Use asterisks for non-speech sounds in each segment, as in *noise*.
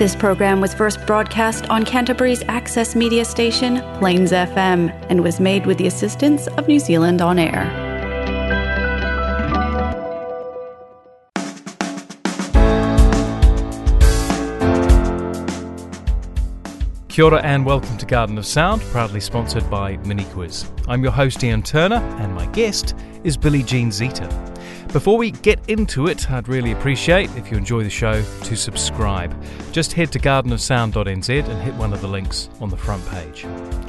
This program was first broadcast on Canterbury's access media station, Plains FM, and was made with the assistance of New Zealand On Air. Kia ora and welcome to Garden of Sound, proudly sponsored by Mini Quiz. I'm your host Ian Turner, and my guest is Byllie-Jean Zeta. Before we get into it, I'd really appreciate if you enjoy the show to subscribe. Just head to gardenofsound.nz and hit one of the links on the front page.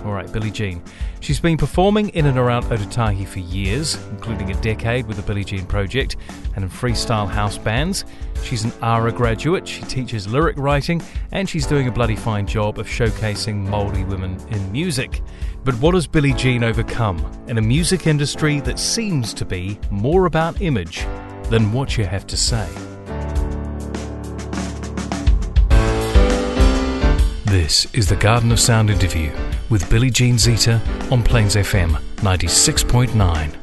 All right, Byllie-Jean. She's been performing in and around Otautahi for years, including a decade with the Byllie-Jean Project and in freestyle house bands. She's an ARA graduate, she teaches lyric writing, and she's doing a bloody fine job of showcasing Māori women in music. But what has Byllie-Jean overcome in a music industry that seems to be more about image than what you have to say? This is the Garden of Sound interview with Byllie-Jean Zeta on Plains FM 96.9.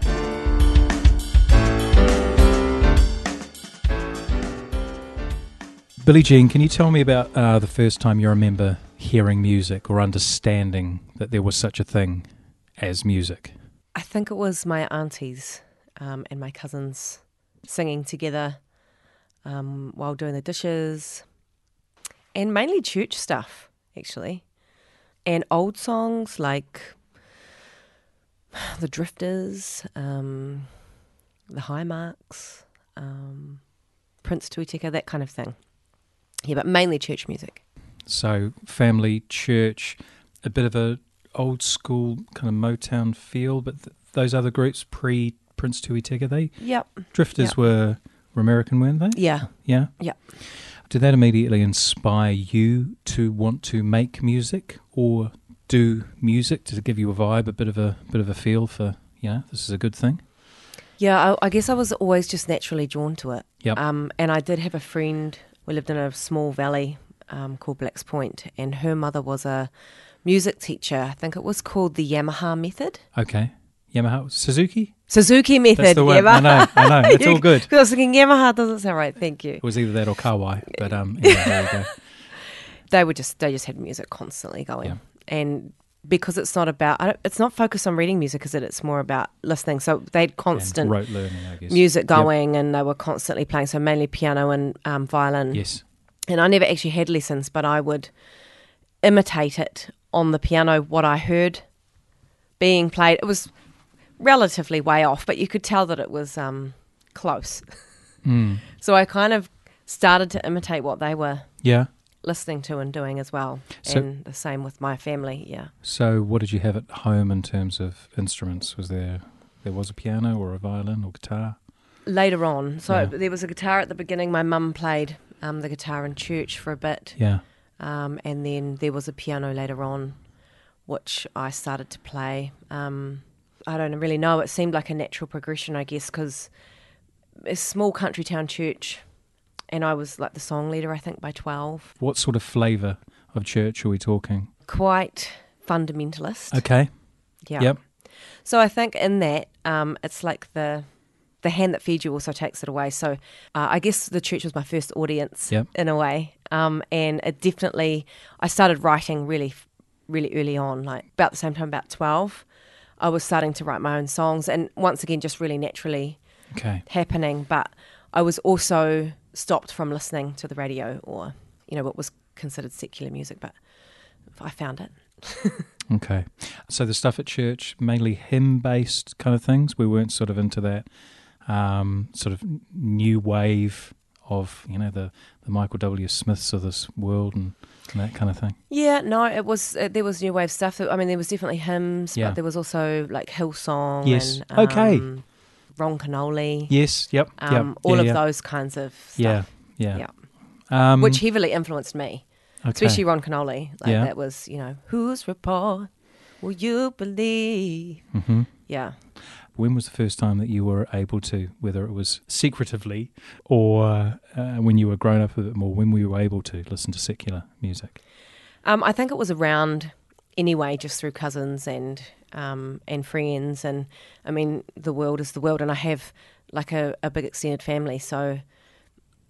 Byllie-Jean, can you tell me about uh, the first time you remember hearing music or understanding that there was such a thing as music? I think it was my aunties um, and my cousins singing together um, while doing the dishes, and mainly church stuff, actually, and old songs like the Drifters, um, the Hi-Marks, um, Prince Tui Teka, that kind of thing. Yeah, but mainly church music. So family, church, a bit of a old school kind of Motown feel, but th- those other groups pre Prince Tui Teka, they Yep. Drifters Yep. were, were American, weren't they? Yeah. Yeah. Yeah. Did that immediately inspire you to want to make music or do music to give you a vibe, a bit of a bit of a feel for, yeah, this is a good thing? Yeah, I, I guess I was always just naturally drawn to it. Yep. Um, and I did have a friend. We lived in a small valley um, called Blacks Point, and her mother was a music teacher. I think it was called the Yamaha method. Okay. Yamaha Suzuki? Suzuki method. That's the one. I know, I know. It's all good. *laughs* Because I was thinking Yamaha doesn't sound right. Thank you. It was either that or Kawai, but um, *laughs* yeah, there you go. They were just they just had music constantly going, Yeah. and because it's not about it's not focused on reading music, is it? It's more about listening. So they had constant learning, I guess. music Yep. going, and they were constantly playing. So mainly piano and um, violin. Yes. and I never actually had lessons, but I would imitate it on the piano what I heard being played. It was relatively way off, but you could tell that it was um, close. Mm. *laughs* So I kind of started to imitate what they were Yeah. Listening to and doing as well, So- and the same with my family. Yeah, So, what did you have at home in terms of instruments? Was there there was a piano or a violin or guitar? later on, so Yeah. there was a guitar at the beginning. My mum played um, the guitar in church for a bit. Yeah. Um, and then there was a piano later on, which I started to play. Um, I don't really know. It seemed like a natural progression, I guess, because a small country town church, and I was like the song leader, I think, by 12. What sort of flavour of church are we talking? Quite fundamentalist. Okay. Yeah. Yep. So I think in that, um, it's like the the hand that feeds you also takes it away. So uh, I guess the church was my first audience Yep. in a way, um, and it definitely I started writing really, really early on, like about the same time, about twelve. I was starting to write my own songs, and once again, just really naturally Okay. happening. But I was also stopped from listening to the radio or you know what was considered secular music, but I found it. *laughs* Okay. So the stuff at church mainly hymn based kind of things. We weren't sort of into that um, sort of new wave of you know the the Michael W. Smiths of this world and, and that kind of thing. Yeah, no, it was uh, there was new wave stuff. I mean, there was definitely hymns, Yeah. but there was also like Hillsong Yes. and Okay. Ron Kenoly, Yes. Yep. um, yep. all yeah, of yeah. those kinds of stuff. Yeah. Yeah. Yeah. Um, which heavily influenced me, okay. especially Ron Kenoly. Like Yeah. that was, you know, whose report will you believe? hmm Yeah. When was the first time that you were able to, whether it was secretively or uh, when you were grown up a bit more, when were you able to listen to secular music? Um, I think it was around anyway, just through cousins and um, and friends, and I mean, the world is the world, and I have like a, a big extended family, so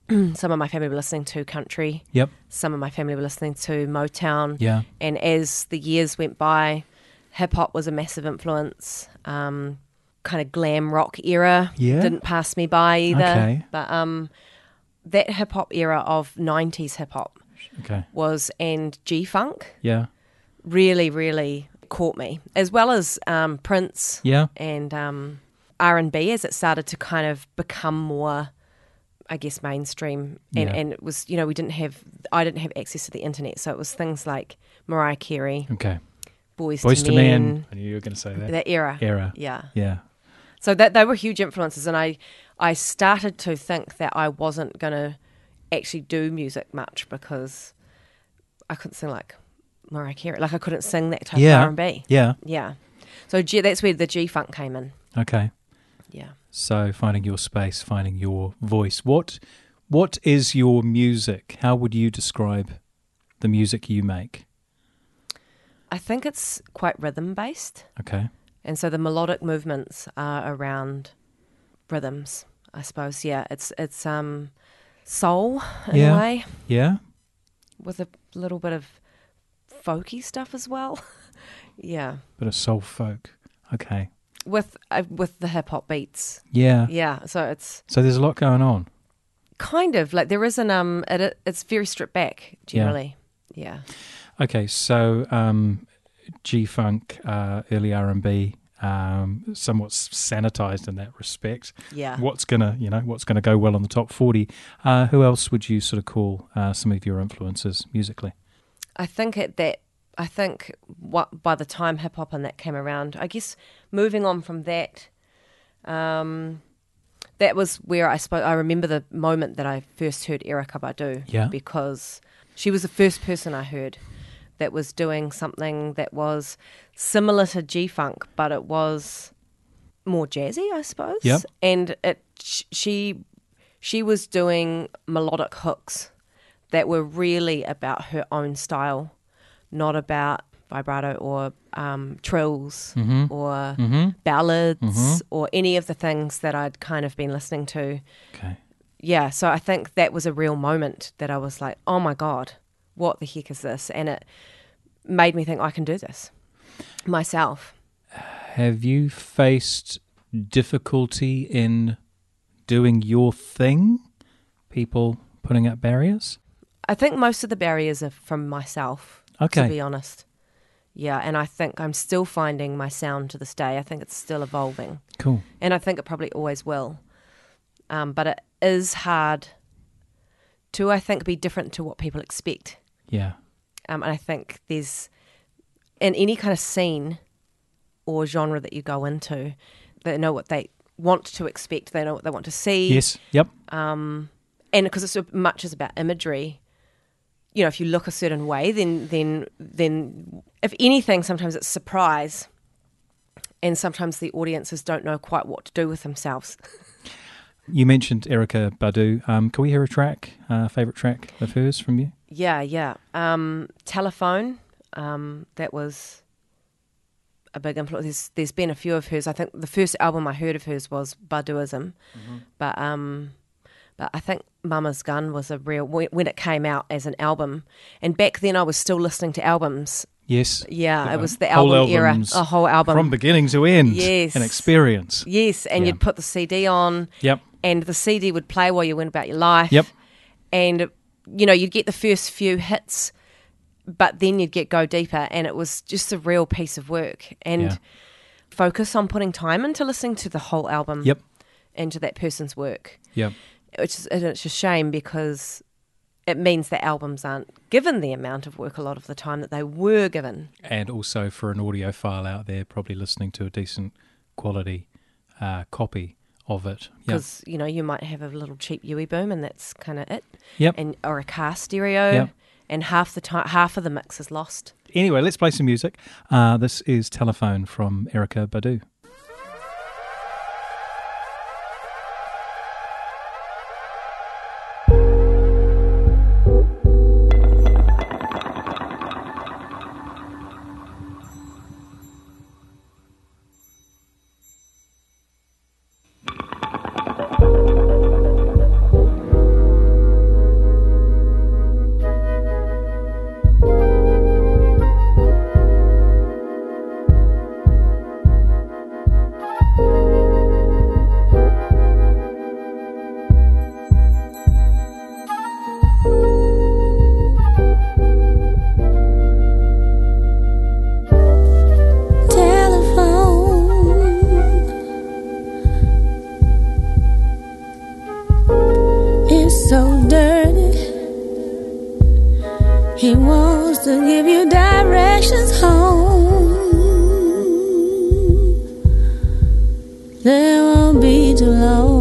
*clears throat* some of my family were listening to country. Yep. Some of my family were listening to Motown. Yeah. And as the years went by, hip hop was a massive influence. Um, kind of glam rock era Yeah. didn't pass me by either. Okay. But um, that hip hop era of 90s hip hop Okay. was, and G Funk Yeah. really, really caught me, as well as um, Prince Yeah. and um, R&B as it started to kind of become more. I guess mainstream, and, Yeah. and it was you know we didn't have I didn't have access to the internet, so it was things like Mariah Carey, Okay. Boys, Voice to to Men, Man. I knew you were going to say that. that era. Era. Yeah. Yeah. So that they were huge influences, and I I started to think that I wasn't going to actually do music much because I couldn't sing like Mariah Carey, like I couldn't sing that type Yeah. of R and B. Yeah. Yeah. So G, that's where the G funk came in. Okay. Yeah. So finding your space, finding your voice. What what is your music? How would you describe the music you make? I think it's quite rhythm based, Okay. and so the melodic movements are around rhythms. I suppose. Yeah. It's it's um soul in Yeah. a way. Yeah. with a little bit of folky stuff as well. *laughs* yeah, Bit of soul folk. Okay. with uh, with the hip hop beats. Yeah. Yeah, so it's So there's a lot going on. kind of like there is an um, it, it's very stripped back generally. Yeah, Okay, so um, G Funk, uh, early R and B, um, somewhat sanitized in that respect. yeah. What's gonna, you know, what's gonna go well on the top forty? Uh, who else would you sort of call uh, some of your influences musically? I think at that. I think what by the time hip hop and that came around, I guess moving on from that, um, that was where I suppose I remember the moment that I first heard Erykah Badu. Yeah. because she was the first person I heard that was doing something that was similar to G Funk, but it was more jazzy, I suppose. Yep. And it she she was doing melodic hooks that were really about her own style, not about vibrato or um, trills mm-hmm. or mm-hmm. ballads mm-hmm. or any of the things that I'd kind of been listening to. Okay, Yeah, so I think that was a real moment that I was like, oh my God, what the heck is this? And it made me think I can do this myself. have you faced difficulty in doing your thing? People putting up barriers. I think most of the barriers are from myself, Okay. to be honest. Yeah, and I think I'm still finding my sound to this day. I think it's still evolving. Cool. and I think it probably always will. Um, but it is hard to, I think, be different to what people expect. Yeah. Um, and I think there's in any kind of scene or genre that you go into, they know what they want to expect. They know what they want to see. Yes. Yep. and because it's so much as about imagery you know if you look a certain way then then then if anything sometimes it's surprise and sometimes the audiences don't know quite what to do with themselves. *laughs* You mentioned Erykah Badu. Um, can we hear a track, uh, favorite track of hers from you? yeah yeah. Um telephone um that was a big influence there's, there's been a few of hers. I think the first album i heard of hers was Baduizm. But um but I think Mama's Gun was a real when it came out as an album, and back then I was still listening to albums. Yes. Yeah, Yeah, it was uh-huh. the whole album era, a whole album. From beginning to end. Yes. An experience. yes, and Yeah. you'd put the CD on, Yep. and the CD would play while you went about your life. Yep. and you know you'd get the first few hits, but then you'd get go deeper, and it was just a real piece of work. And Yeah. focus on putting time into listening to the whole album. Yep. into that person's work. Yep. Which is and it's a shame because it means that albums aren't given the amount of work a lot of the time that they were given. And also for an audiophile out there, probably listening to a decent quality uh, copy of it. Yep. Because you know you might have a little cheap UE boom and that's kind of it, Yep. and or a car stereo, Yep. and half the time half of the mix is lost. Anyway, let's play some music. Uh, this is Telephone from Erykah Badu. Be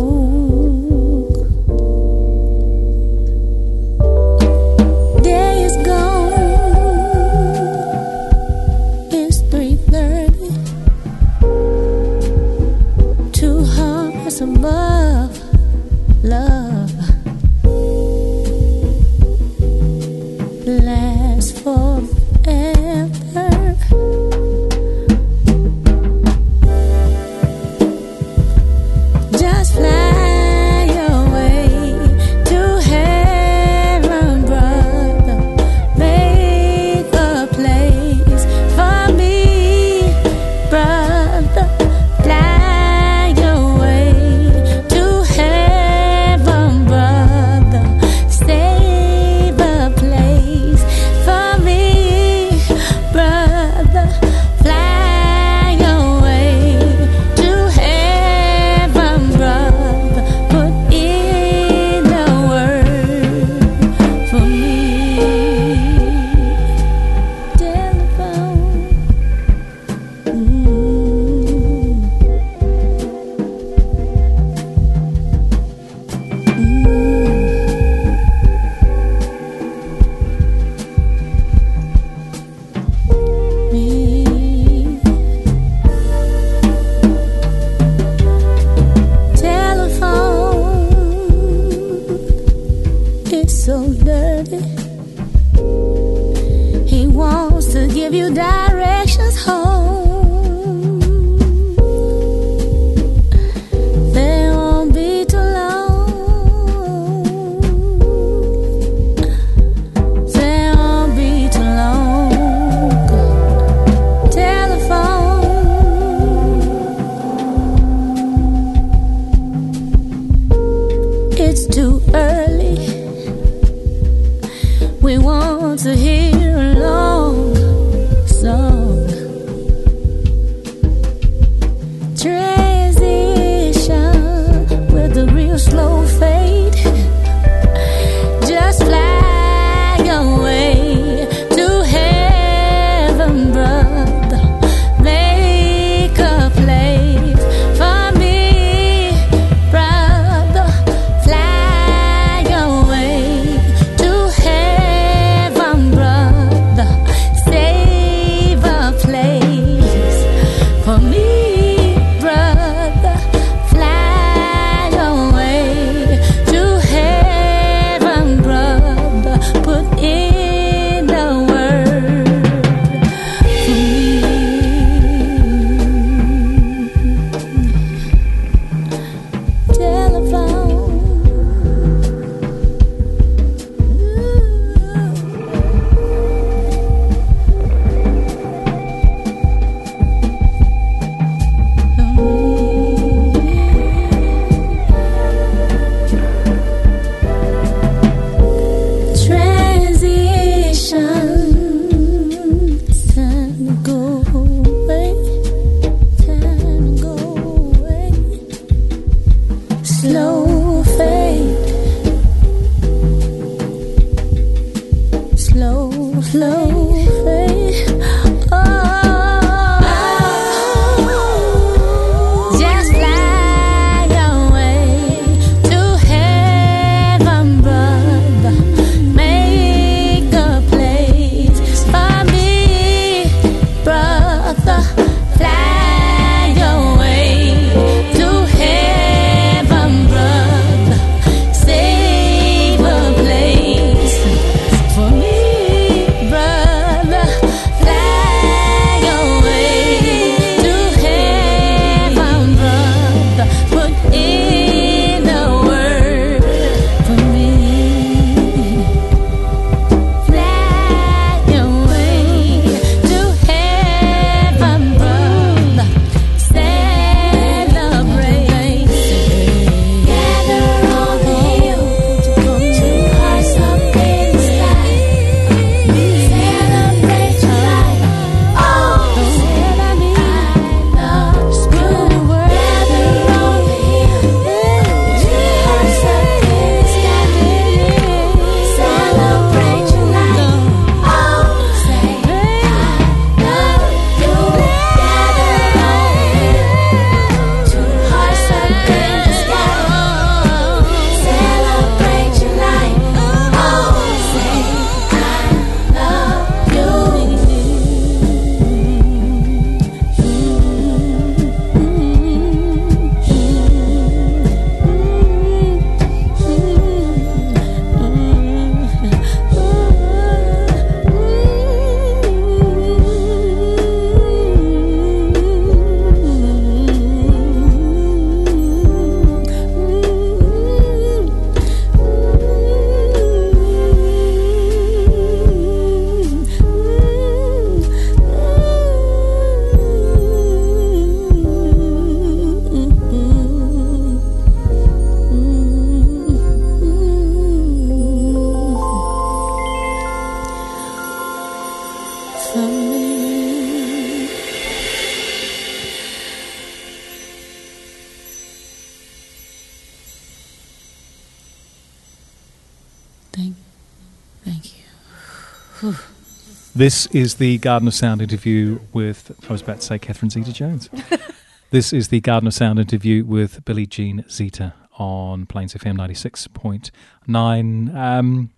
This is the Garden of Sound interview with, I was about to say Catherine Zeta Jones. *laughs* this is the Garden of Sound interview with Byllie-Jean Zeta on Plains FM 96.9. Um,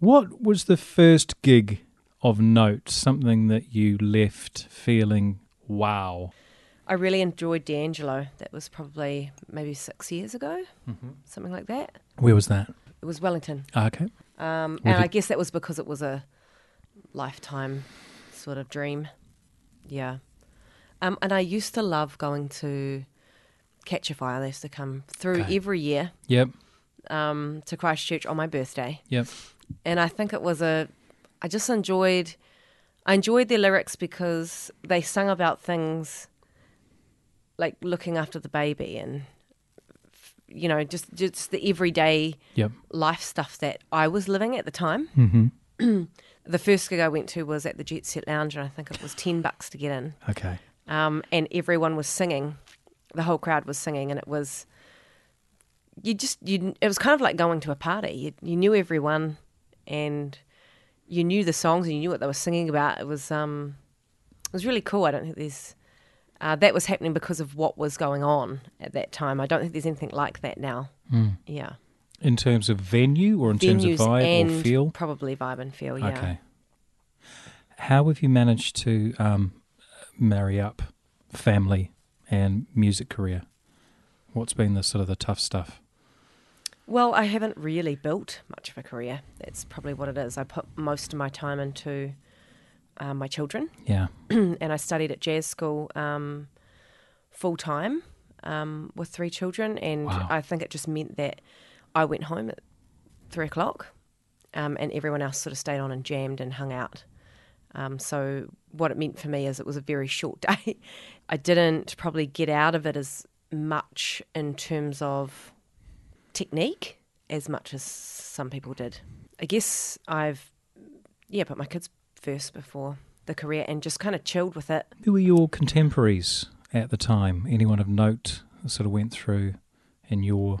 what was the first gig of note? Something that you left feeling, wow. I really enjoyed D'Angelo. That was probably maybe six years ago, something like that. Where was that? It was Wellington. Ah, okay. Um, and I guess that was because it was a lifetime sort of dream. Yeah. Um, and I used to love going to Catch a Fire. They used to come through Okay. every year Yep, um, to Christchurch on my birthday. yep. And I think it was a, I just enjoyed, I enjoyed their lyrics because they sung about things like looking after the baby and, you know, just, just the everyday Yep. life stuff that I was living at the time. Mm-hmm. *clears throat* The first gig I went to was at the Jet Set Lounge, and I think it was ten bucks to get in. Okay. Um, and everyone was singing, the whole crowd was singing, and it was you just you. It was kind of like going to a party. You, you knew everyone, and you knew the songs, and you knew what they were singing about. It was um, it was really cool. I don't think there's. Uh, that was happening because of what was going on at that time. I don't think there's anything like that now. Mm. Yeah, In terms of venue or in terms of vibe and or feel? probably vibe and feel. Yeah. Okay. How have you managed to um, marry up family and music career? What's been the sort of the tough stuff? Well, I haven't really built much of a career. That's probably what it is. I put most of my time into uh, my children, *clears throat* Yeah. and I studied at jazz school um, full time um, with three children, and Wow. I think it just meant that I went home at three o'clock, um, and everyone else sort of stayed on and jammed and hung out. Um, so what it meant for me is it was a very short *laughs* day. I didn't probably get out of it as much in terms of technique as much as some people did. I guess I've yeah put my kids first before the career and just kind of chilled with it. Who were your contemporaries at the time? Anyone of note sort of went through in your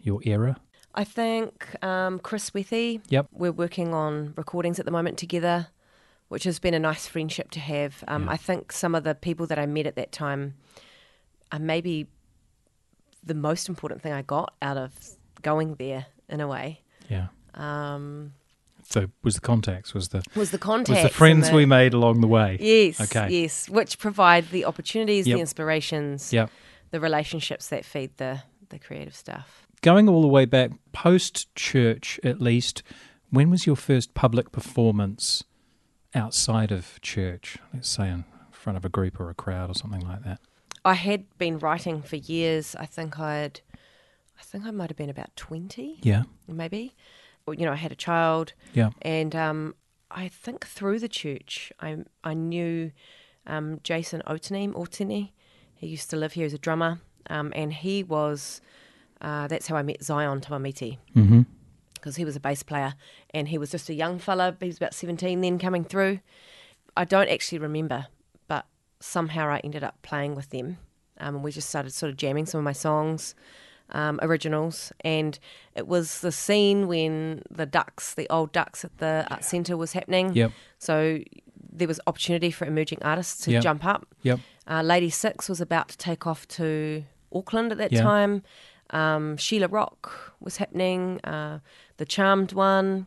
your era? I think um, Chris Wethy. Yep. We're working on recordings at the moment together, which has been a nice friendship to have. Um, Yeah. I think some of the people that I met at that time are maybe the most important thing I got out of going there in a way. Yeah. Um, So was the contacts, was the was the was the friends we made along the way. Yes, Okay. yes, which provide the opportunities, Yep. the inspirations, Yep. the relationships that feed the the creative stuff. Going all the way back post church at least, when was your first public performance outside of church? Let's say in front of a group or a crowd or something like that. I had been writing for years. I think I'd, I think I might have been about twenty, Yeah. maybe. Or, you know, I had a child, Yeah. and um, I think through the church, I I knew um, Jason Otini. Otini, he used to live here as a drummer, um, and he was. Uh, that's how I met Zion Tamamiti. Mm-hmm. because he was a bass player and he was just a young fella. He was about 17 then coming through. I don't actually remember, but somehow I ended up playing with them. Um, and we just started sort of jamming some of my songs, um, originals. And it was the scene when the Dux, the old Dux at the Art Centre was happening. Yep. So there was opportunity for emerging artists to Yep. jump up. Yep. Uh, Ladi6 was about to take off to Auckland at that Yeah. time. Um, Sheila Rock was happening. Uh, the Charmed one.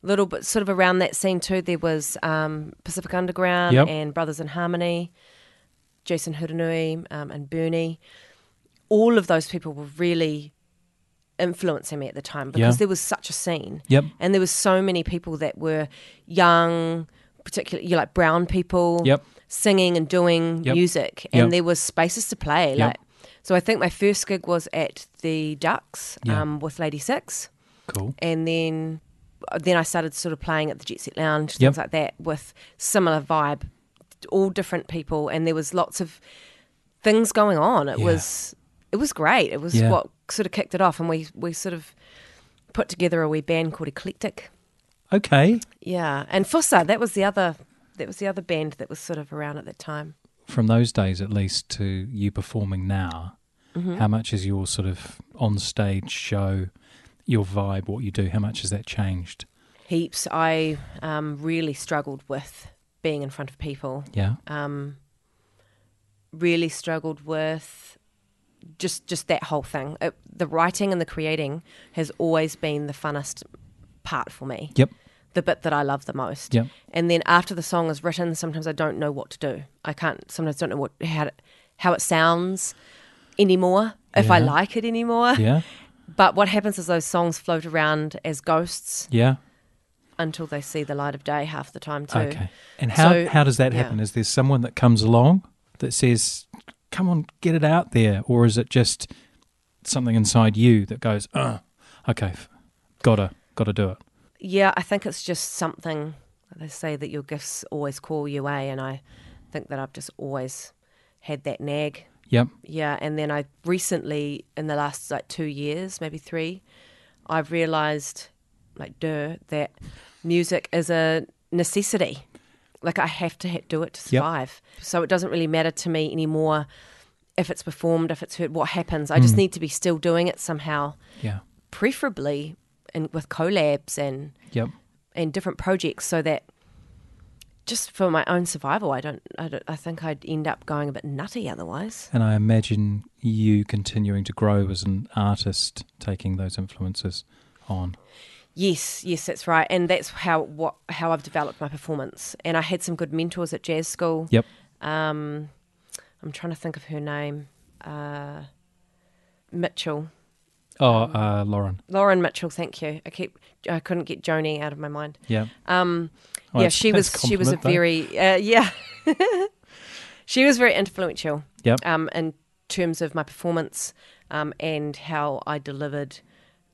Little bit sort of around that scene too. There was um, Pacific Underground Yep. and Brothers in Harmony, Jason Hurunui um, and Bernie. All of those people were really influencing me at the time because Yeah. there was such a scene Yep. and there was so many people that were young, particularly you like brown people, Yep. singing and doing Yep. music, and there was spaces to play. Like, so I think my first gig was at the Dux Yeah. um, with Ladi6, Cool. and then then I started sort of playing at the Jet Set Lounge, Yep. things like that, with similar vibe, all different people, and there was lots of things going on. It Yeah. was it was great. It was Yeah. what sort of kicked it off, and we we sort of put together a wee band called Eclectic. Okay. Yeah, and Fussa, that was the other that was the other band that was sort of around at that time. From those days, at least, to you performing now, Mm-hmm. how much is your sort of on stage show, your vibe, what you do, how much has that changed? Heaps. I um, really struggled with being in front of people. Yeah. Um, really struggled with just just that whole thing. It, the writing and the creating has always been the funnest part for me. Yep. The bit that I love the most. Yep. And then after the song is written, sometimes I don't know what to do. I can't. Sometimes don't know what how to, how it sounds anymore. If I like it anymore. Yeah. But what happens is those songs float around as ghosts Yeah. until they see the light of day half the time too. Okay. And how So, how does that yeah. happen? Is there someone that comes along that says, "Come on, get it out there," or is it just something inside you that goes, "Uh, okay, gotta gotta do it." Yeah, I think it's just something they say that your gifts always call you away, and I think that I've just always had that nag. Yep. Yeah, and then I recently, in the last like two years, maybe three, I've realised, like, duh, that music is a necessity. Like, I have to ha- do it to Yep. survive. So it doesn't really matter to me anymore if it's performed, if it's heard, what happens. I just mm. need to be still doing it somehow, Yeah. preferably in, with collabs and Yep. and different projects so that just for my own survival I don't, I don't I think I'd end up going a bit nutty otherwise And I imagine you continuing to grow as an artist, taking those influences on. yes yes that's right and that's how what how I've developed my performance and I had some good mentors at jazz school Yep. um I'm trying to think of her name uh Mitchell Oh, uh, Lauren. Lauren Mitchell thank you I keep I couldn't get Joni out of my mind Yeah. um Oh, yeah, she was she was a though. very uh, yeah. *laughs* she was very influential. Yep. Um, in terms of my performance, um, and how I delivered,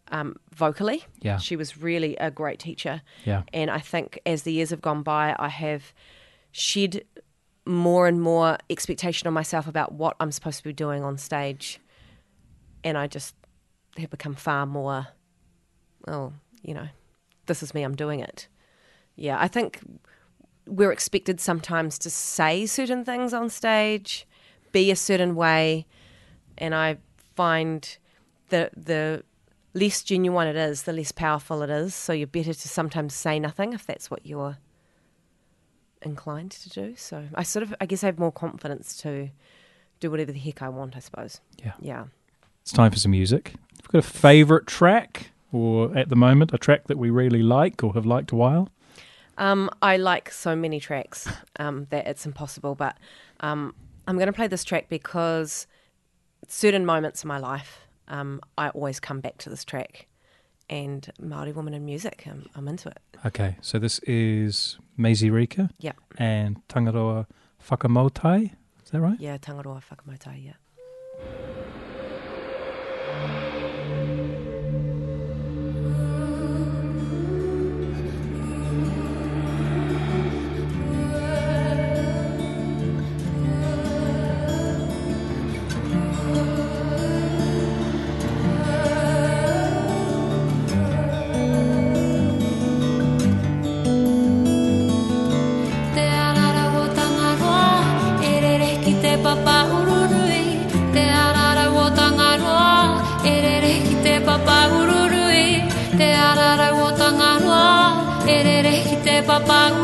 um, vocally. Yeah. She was really a great teacher. Yeah. And I think as the years have gone by, I have shed more and more expectation on myself about what I'm supposed to be doing on stage, and I just have become far more. Oh, you know, this is me. I'm doing it. Yeah, I think we're expected sometimes to say certain things on stage, be a certain way, and I find the the less genuine it is, the less powerful it is. So you're better to sometimes say nothing if that's what you're inclined to do. So I sort of, I guess, I have more confidence to do whatever the heck I want. I suppose. Yeah. Yeah. It's time for some music. We've got a favourite track, or at the moment, a track that we really like or have liked a while. Um, I like so many tracks um, that it's impossible, but um, I'm going to play this track because certain moments in my life, um, I always come back to this track. And Maori woman in music, I'm, I'm into it. Okay, so this is Maisie Rika Yeah, and Tangaroa Whakamautai. Is that right? yeah, Tangaroa Whakamautai, yeah. Ki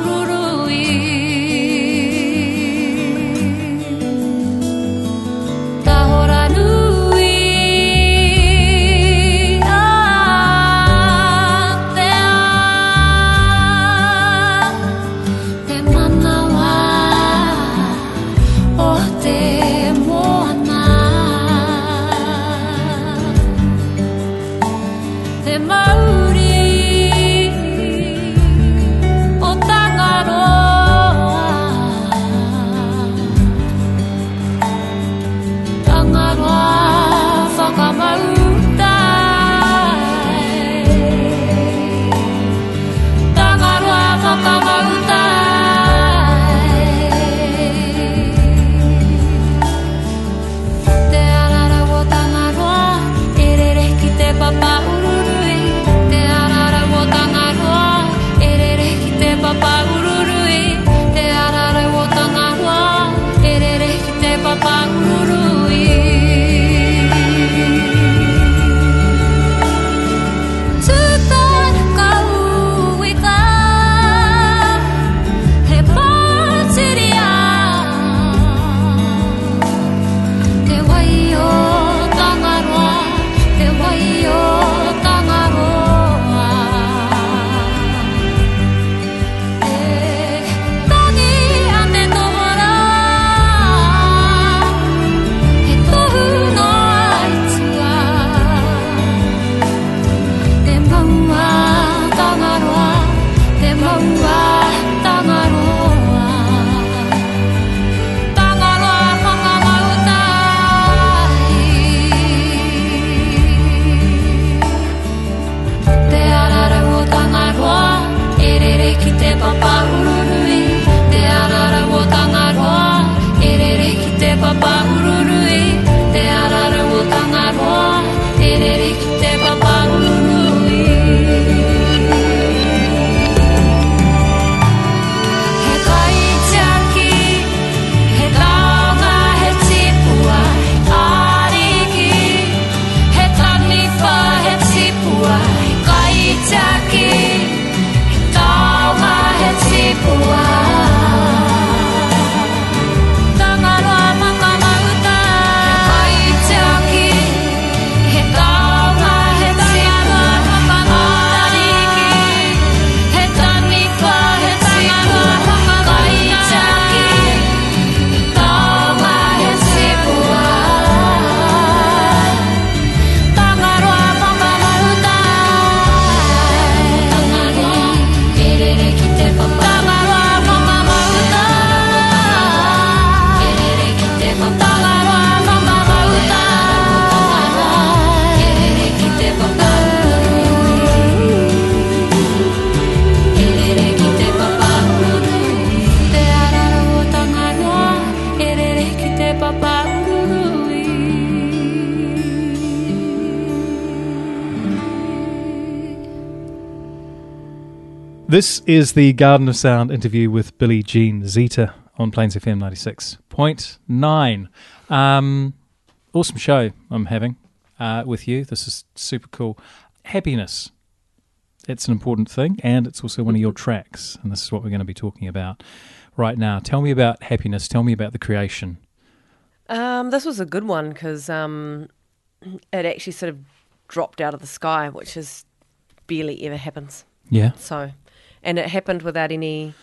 This is the Garden of Sound interview with Byllie-Jean Zeta on Plains FM 96.9. Um, awesome show I'm having uh, with you. This is super cool. Happiness. It's an important thing, and it's also one of your tracks, and this is what we're going to be talking about right now. Tell me about happiness. Tell me about the creation. Um, this was a good one because um, it actually sort of dropped out of the sky, which is barely ever happens. Yeah. So, and it happened without any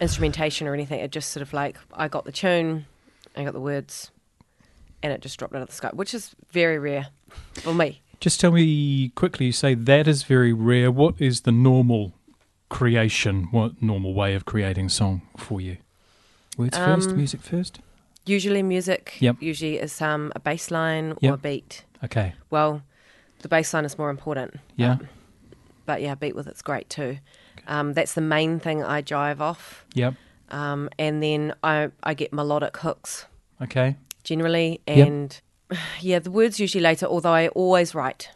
instrumentation or anything. It just sort of like I got the tune, I got the words, and it just dropped out of the sky, which is very rare for me. Just tell me quickly, you say that is very rare. What is the normal creation, what normal way of creating song for you? Words first, Um, music first? Usually, music Yep. usually is um, a bass line or a beat. Okay. Well, the bass line is more important. Yeah. Um, but yeah, beat with it's great too. Um, that's the main thing I drive off. Yep. Um, and then I, I get melodic hooks Okay. generally. Yep. And *sighs* yeah, the words usually later, although I always write.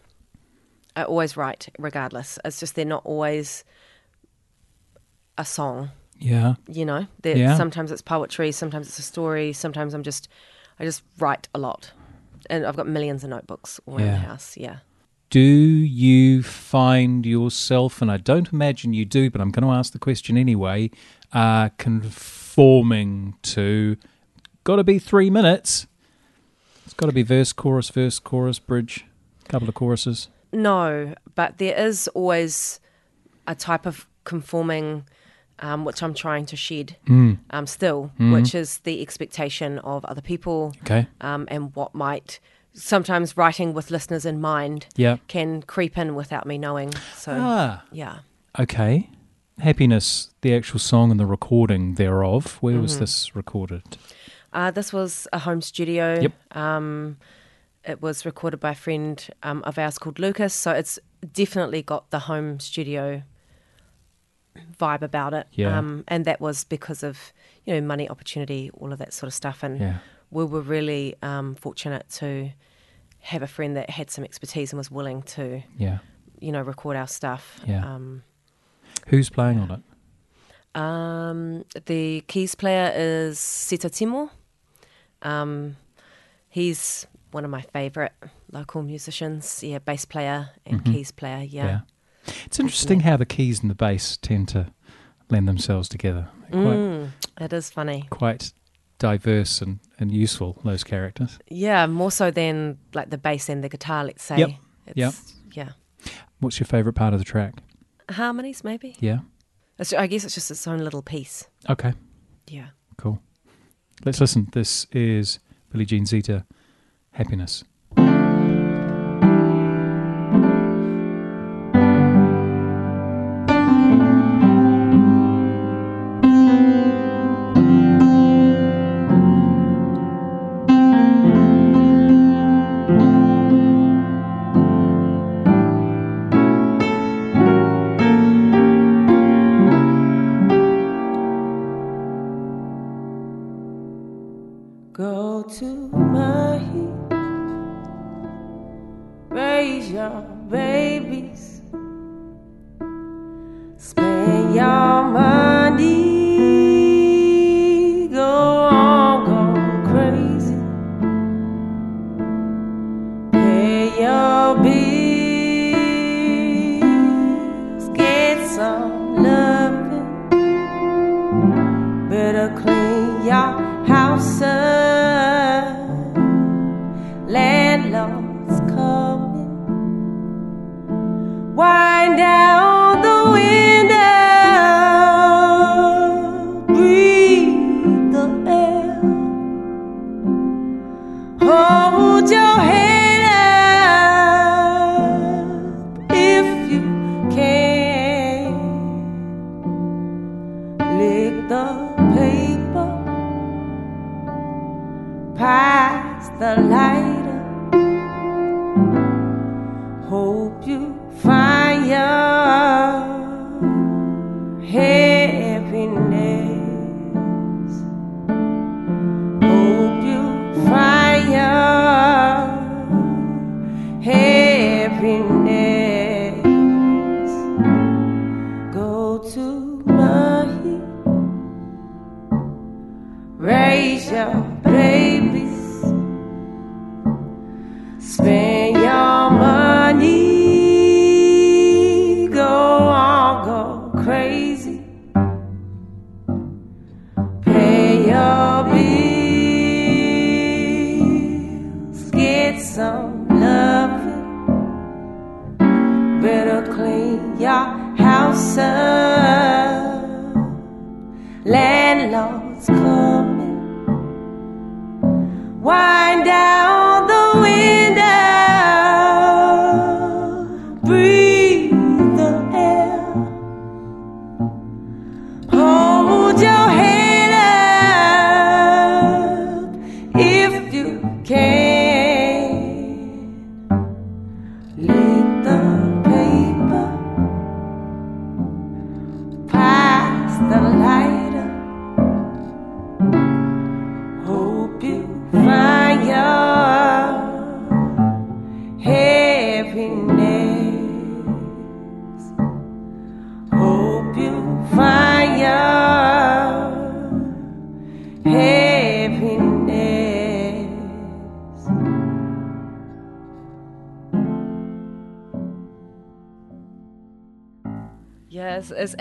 I always write regardless. It's just they're not always a song, Yeah. you know? Yeah. Sometimes it's poetry, sometimes it's a story, sometimes I'm just, I just write a lot. And I've got millions of notebooks all around Yeah. the house, yeah. Do you find yourself, and I don't imagine you do, but I'm going to ask the question anyway, uh, conforming to, got to be three minutes. It's got to be verse, chorus, verse, chorus, bridge, couple of choruses. No, but there is always a type of conforming um, which I'm trying to shed Mm. um, still, Mhm. which is the expectation of other people Okay. um, and what might sometimes writing with listeners in mind Yeah. can creep in without me knowing. So, Ah. yeah. Okay. Happiness, the actual song and the recording thereof. Where was Mhm. this recorded? Uh, this was a home studio. Yep. Um, it was recorded by a friend um, of ours called Lucas, so it's definitely got the home studio vibe about it. Yeah. Um, and that was because of you know money, opportunity, all of that sort of stuff. And Yeah. We were really um, fortunate to have a friend that had some expertise and was willing to Yeah. you know record our stuff. Yeah. Um, Who's playing on it? Um, the keys player is Sita Timo. Um, he's one of my favourite local musicians. Yeah, bass player and Mhm. keys player. Yeah. It's interesting how the keys and the bass tend to lend themselves together. Quite, Mm, it is funny. quite diverse and, and useful, those characters. Yeah, more so than like the bass and the guitar. Let's say. Yep. It's, Yep. Yeah. What's your favourite part of the track? Harmonies, maybe. Yeah. It's, I guess it's just its own little piece. Okay, Yeah. cool. Let's listen. This is Byllie-Jean Zeta, Happiness.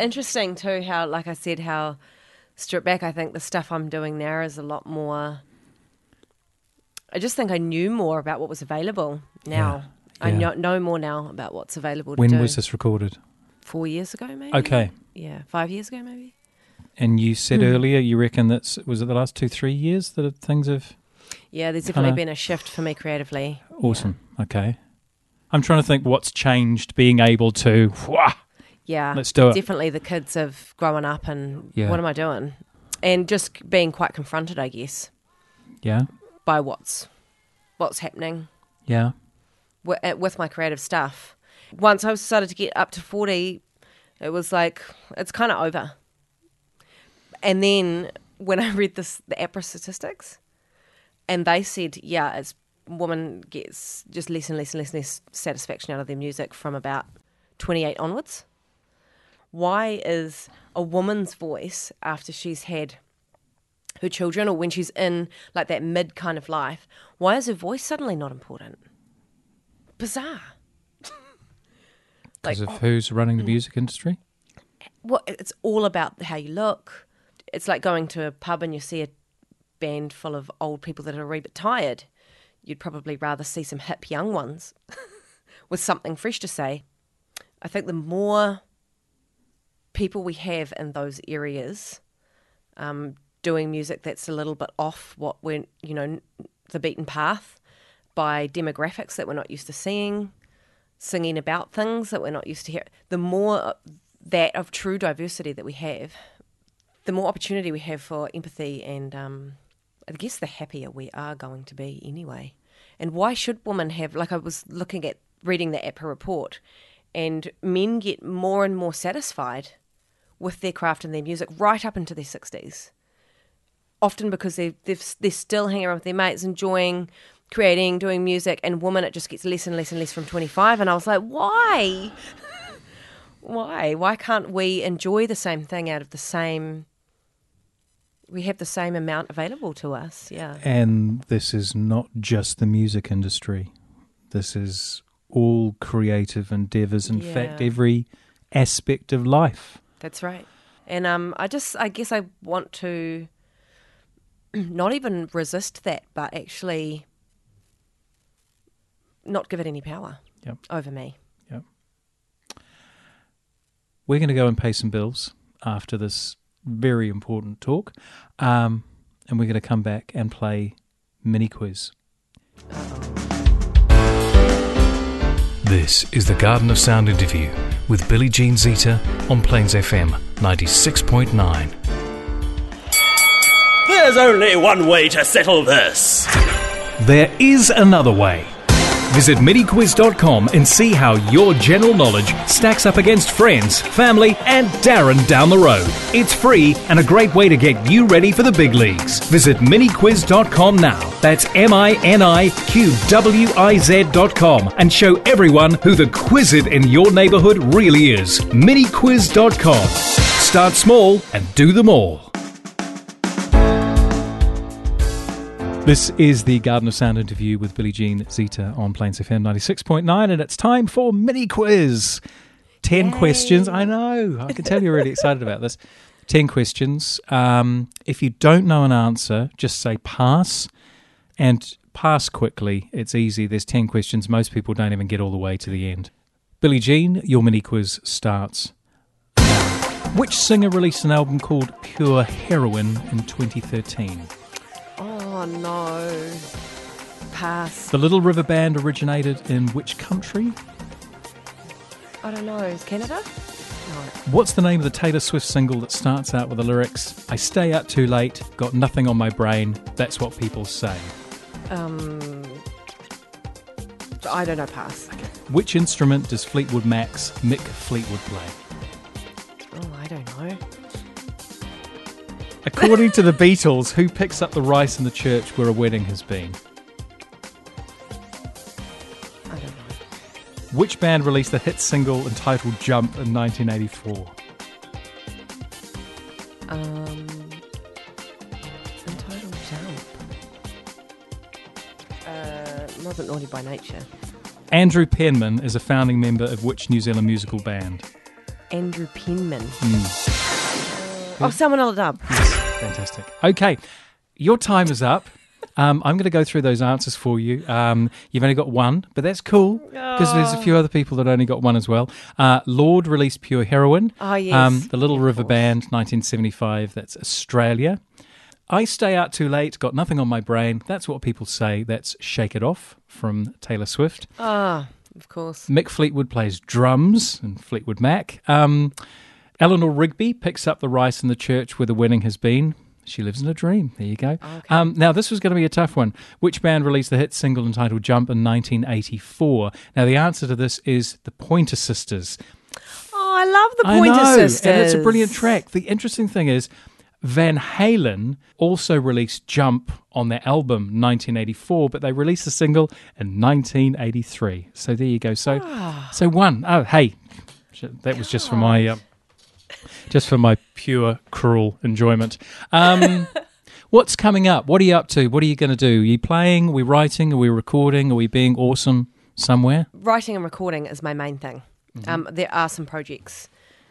Interesting too how, like I said, how stripped back. I think the stuff I'm doing now is a lot more. I just think I knew more about what was available now. I yeah. know, know more now about what's available to When do. was this recorded? Four years ago, maybe. Okay. Yeah, five years ago, maybe. And you said Hmm. earlier you reckon that's was it the last two three years that things have Yeah, there's definitely Kinda- been a shift for me creatively. awesome. Okay. I'm trying to think what's changed being able to Wah! Yeah, Let's do it. Definitely, the kids have grown up, and Yeah. what am I doing? And just being quite confronted, I guess, Yeah. by what's what's happening. Yeah. wi- uh, with my creative stuff. Once I started to get up to 40, it was like, it's kind of over. And then when I *laughs* read this, the APRA statistics, and they said, yeah, as woman gets just less and less and less and less satisfaction out of their music from about 28 onwards. Why is a woman's voice after she's had her children or when she's in like that mid kind of life, why is her voice suddenly not important? Bizarre. Because Like- of oh. who's running the music industry? Well, it's all about how you look. It's like going to a pub and you see a band full of old people that are a wee bit tired. You'd probably rather see some hip young ones *laughs* with something fresh to say. I think the more people we have in those areas um, doing music that's a little bit off what we're, you know, the beaten path by demographics that we're not used to seeing, singing about things that we're not used to hearing, the more that of true diversity that we have, the more opportunity we have for empathy and um, I guess the happier we are going to be anyway. And why should women have, like I was looking at reading the APRA report, and men get more and more satisfied with their craft and their music right up into their 60s. Often because they, they've, they're still hanging around with their mates, enjoying creating, doing music, and women, it just gets less and less and less from 25. And I was like, why? *laughs* why? Why can't we enjoy the same thing out of the same? We have the same amount available to us. Yeah. And this is not just the music industry. This is all creative endeavors. In fact, every aspect of life. That's right. And um, I just, I guess I want to *clears throat* not even resist that, but actually not give it any power Yep. over me. Yep. We're going to go and pay some bills after this very important talk. Um, and we're going to come back and play mini quiz. This is the Garden of Sound interview with Byllie-Jean Zeta on Plains FM 96.9. There's only one way to settle this. There is another way. Visit miniquiz.com and see how your general knowledge stacks up against friends, family, and Darren down the road. It's free and a great way to get you ready for the big leagues. Visit miniquiz.com now. That's M I N I Q W I Z.com and show everyone who the quizard in your neighborhood really is. Miniquiz.com. Start small and do them all. This is the Garden of Sound interview with Byllie-Jean Zeta on Plains FM 96.9, and it's time for mini quiz. 10 questions. I know. I can tell you're really *laughs* excited about this. 10 questions. Um, if you don't know an answer, just say pass and pass quickly. It's easy. There's 10 questions. Most people don't even get all the way to the end. Byllie-Jean, your mini quiz starts. Which singer released an album called Pure Heroin in 2013? Oh no. Pass. The Little River Band originated in which country? I don't know. Is Canada? No. What's the name of the Taylor Swift single that starts out with the lyrics, I stay up too late, got nothing on my brain, that's what people say? Um. I don't know. Pass. Which instrument does Fleetwood Mac's Mick Fleetwood play? According to the Beatles, who picks up the rice in the church where a wedding has been? I don't know. Which band released the hit single entitled Jump in 1984? Um. Entitled Jump. Uh, wasn't naughty by nature. Andrew Penman is a founding member of which New Zealand musical band? Andrew Penman. Hmm. Oh, someone on the dub. Fantastic. Okay, your time is up. Um, I'm going to go through those answers for you. Um, you've only got one, but that's cool because there's a few other people that only got one as well. Uh, Lorde released Pure Heroin. Oh, yes. Um, the Little Yeah, River. Band, 1975. That's Australia. I Stay Out Too Late, Got Nothing on My Brain. That's what people say. That's Shake It Off from Taylor Swift. Ah, of course. Mick Fleetwood plays drums and Fleetwood Mac. Um, Eleanor Rigby picks up the rice in the church where the wedding has been. She lives in a dream. There you go. Um, now, this was going to be a tough one. Which band released the hit single entitled Jump in 1984? Now, the answer to this is the Pointer Sisters. Oh, I love the I Pointer know, Sisters. and it's a brilliant track. The interesting thing is, Van Halen also released Jump on their album 1984, but they released the single in 1983. So there you go. So, Ah. so one. Oh, hey, that was just for my, uh, just for my pure cruel enjoyment. Um, *laughs* what's coming up? What are you up to? What are you going to do? Are you playing? Are we writing? Are we recording? Are we being awesome somewhere? Writing and recording is my main thing. Mm-hmm. Um, there are some projects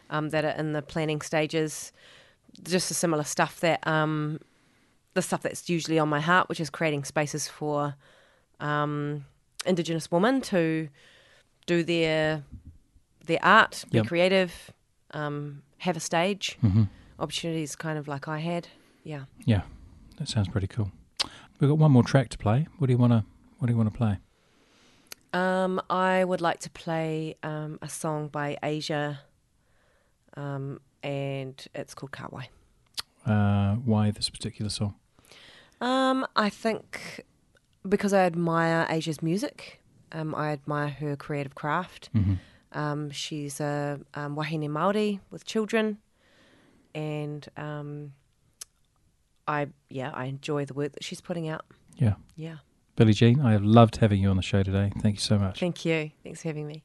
um, that are in the planning stages, just the similar stuff that um, the stuff that's usually on my heart, which is creating spaces for um, Indigenous women to do their their art, be Yep. creative, um, have a stage, Mm-hmm. opportunities, kind of like I had. Yeah. Yeah, that sounds pretty cool. We've got one more track to play. What do you want to? What do you want to play? Um, I would like to play um, a song by Asia, um, and it's called Kawai. Uh, why this particular song? Um, I think because I admire Asia's music, um, I admire her creative craft. Mhm. Um, she's a um, wahine Maori with children, and um, I yeah I enjoy the work that she's putting out. Yeah, Yeah, Byllie-Jean. I have loved having you on the show today. Thank you so much. thank you. Thanks for having me.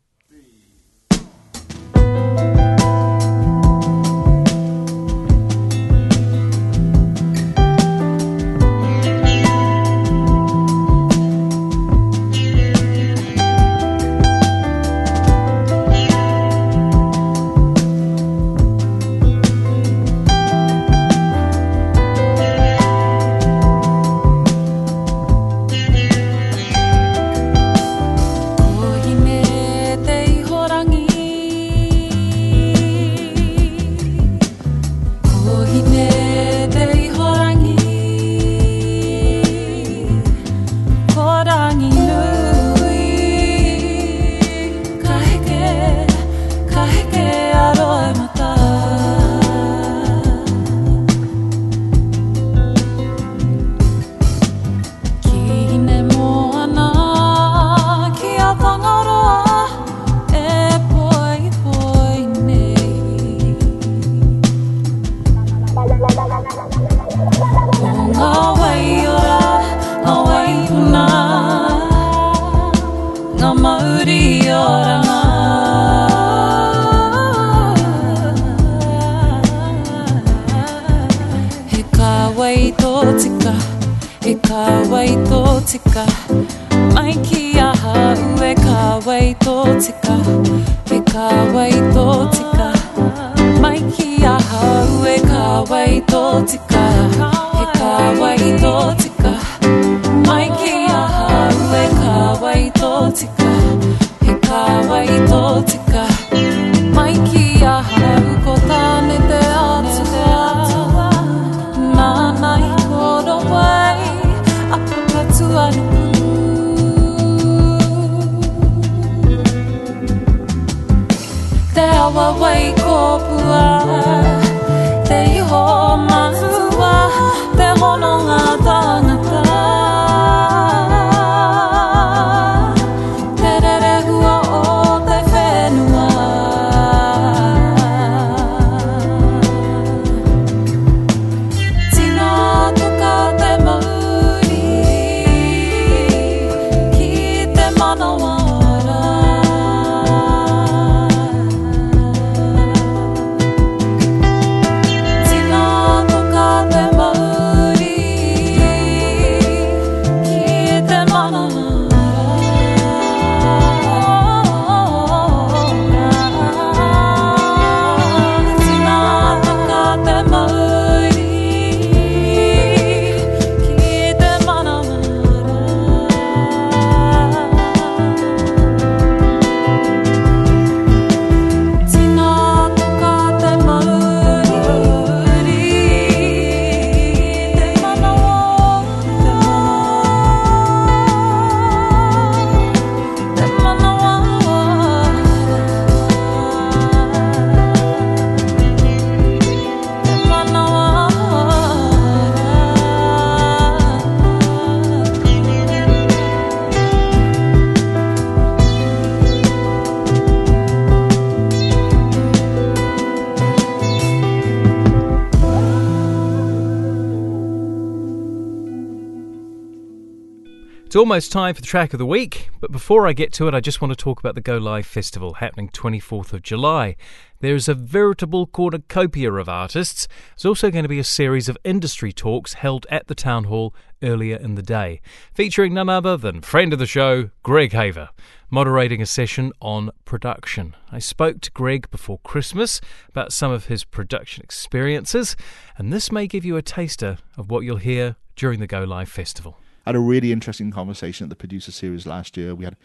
Almost time for the track of the week, but before I get to it, I just want to talk about the Go Live Festival happening 24th of July. There's a veritable cornucopia of artists. There's also going to be a series of industry talks held at the town hall earlier in the day, featuring none other than friend of the show, Greg Haver, moderating a session on production. I spoke to Greg before Christmas about some of his production experiences, and this may give you a taster of what you'll hear during the Go Live Festival. Had a really interesting conversation at the producer series last year. We had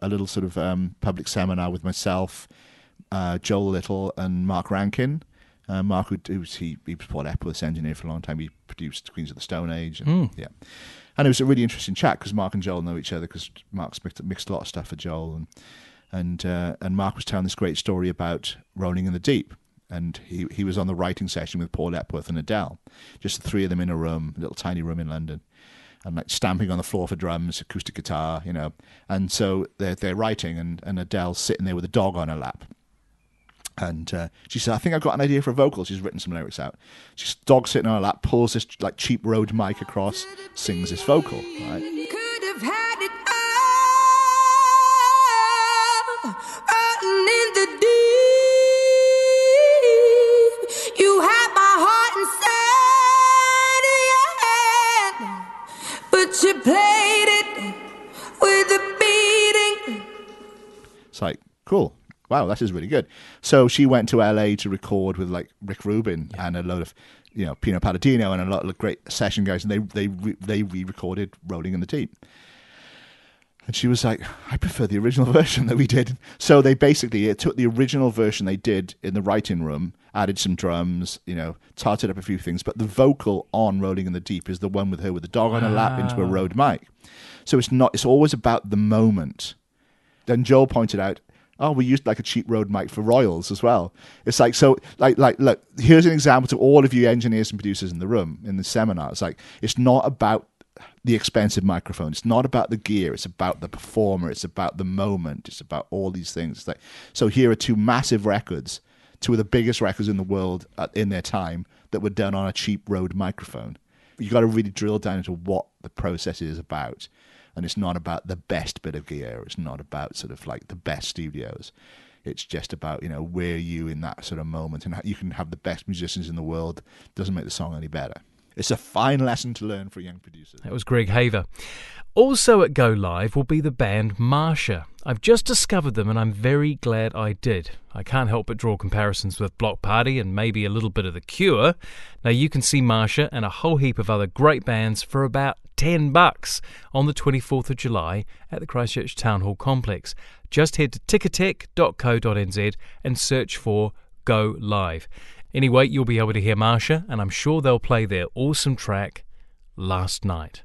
a little sort of um, public seminar with myself, uh, Joel Little, and Mark Rankin. Uh, Mark, who, who's he, he was Paul Epworth's engineer for a long time. He produced Queens of the Stone Age. And, Yeah, and it was a really interesting chat because Mark and Joel know each other because Mark's mixed, mixed a lot of stuff for Joel, and and uh, and Mark was telling this great story about Rolling in the Deep. And he, he was on the writing session with Paul Epworth and Adele, just the three of them in a room, a little tiny room in London and like stamping on the floor for drums, acoustic guitar, you know. And so they're they're writing, and and Adele's sitting there with a dog on her lap. And uh, she said, "I think I've got an idea for a vocal." She's written some lyrics out. She's dog sitting on her lap, pulls this like cheap Rode mic across, sings this vocal, right? Could have had it all, rolling you played it with a beating. It's like cool. Wow, that is really good. So she went to LA to record with like Rick Rubin and a load of, you know, Pino Palladino and a lot of great session guys, and they they re- they re-recorded "Rolling in the Deep." And she was like, "I prefer the original *laughs* version that we did." So they basically it took the original version they did in the writing room, added some drums, you know, tarted up a few things, but the vocal on "Rolling in the Deep" is the one with her with the dog on her lap into a ah. Rode mic. So it's not. It's always about the moment. Then Joel pointed out, oh, we used like a cheap Rode mic for Royals as well. It's like so, like like look, here's an example to all of you engineers and producers in the room in the seminar. It's like it's not about the expensive microphone. It's not about the gear. It's about the performer. It's about the moment. It's about all these things. It's like so, here are two massive records, two of the biggest records in the world at, in their time that were done on a cheap Rode microphone. You got to really drill down into what the process is about and it's not about the best bit of gear. It's not about sort of like the best studios. It's just about you know where you in that sort of moment, and you can have the best musicians in the world. Doesn't make the song any better. It's a fine lesson to learn for young producers. That was Greg Haver. Also at Go Live will be the band Marsha. I've just discovered them and I'm very glad I did. I can't help but draw comparisons with Bloc Party and maybe a little bit of The Cure. Now you can see Marsha and a whole heap of other great bands for about 10 bucks on the 24th of July at the Christchurch Town Hall complex. Just head to ticketek.co.nz and search for Go Live. Anyway, you'll be able to hear Marsha and I'm sure they'll play their awesome track Last Night.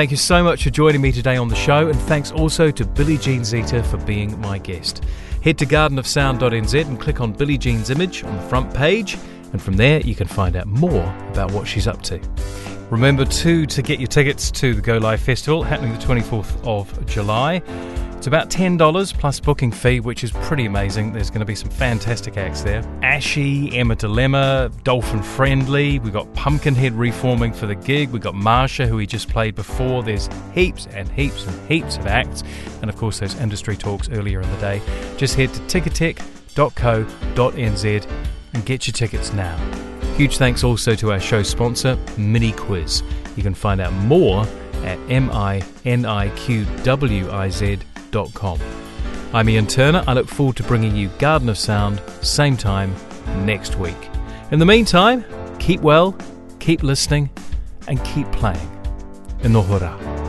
Thank you so much for joining me today on the show, and thanks also to Byllie-Jean Zeta for being my guest. Head to gardenofsound.nz and click on Byllie-Jean's image on the front page, and from there you can find out more about what she's up to. Remember too to get your tickets to the Go Live Festival happening the 24th of July. It's about $10 plus booking fee, which is pretty amazing. There's going to be some fantastic acts there. Ashy, Emma Dilemma, Dolphin Friendly. We've got Pumpkinhead reforming for the gig. We've got Marsha, who he just played before. There's heaps and heaps and heaps of acts. And of course, those industry talks earlier in the day. Just head to ticketek.co.nz and get your tickets now. Huge thanks also to our show sponsor, Mini Quiz. You can find out more at M-I-N-I-Q-W-I-Z I'm Ian Turner. I look forward to bringing you Garden of Sound, same time next week. In the meantime, keep well, keep listening, and keep playing. In the hurrah.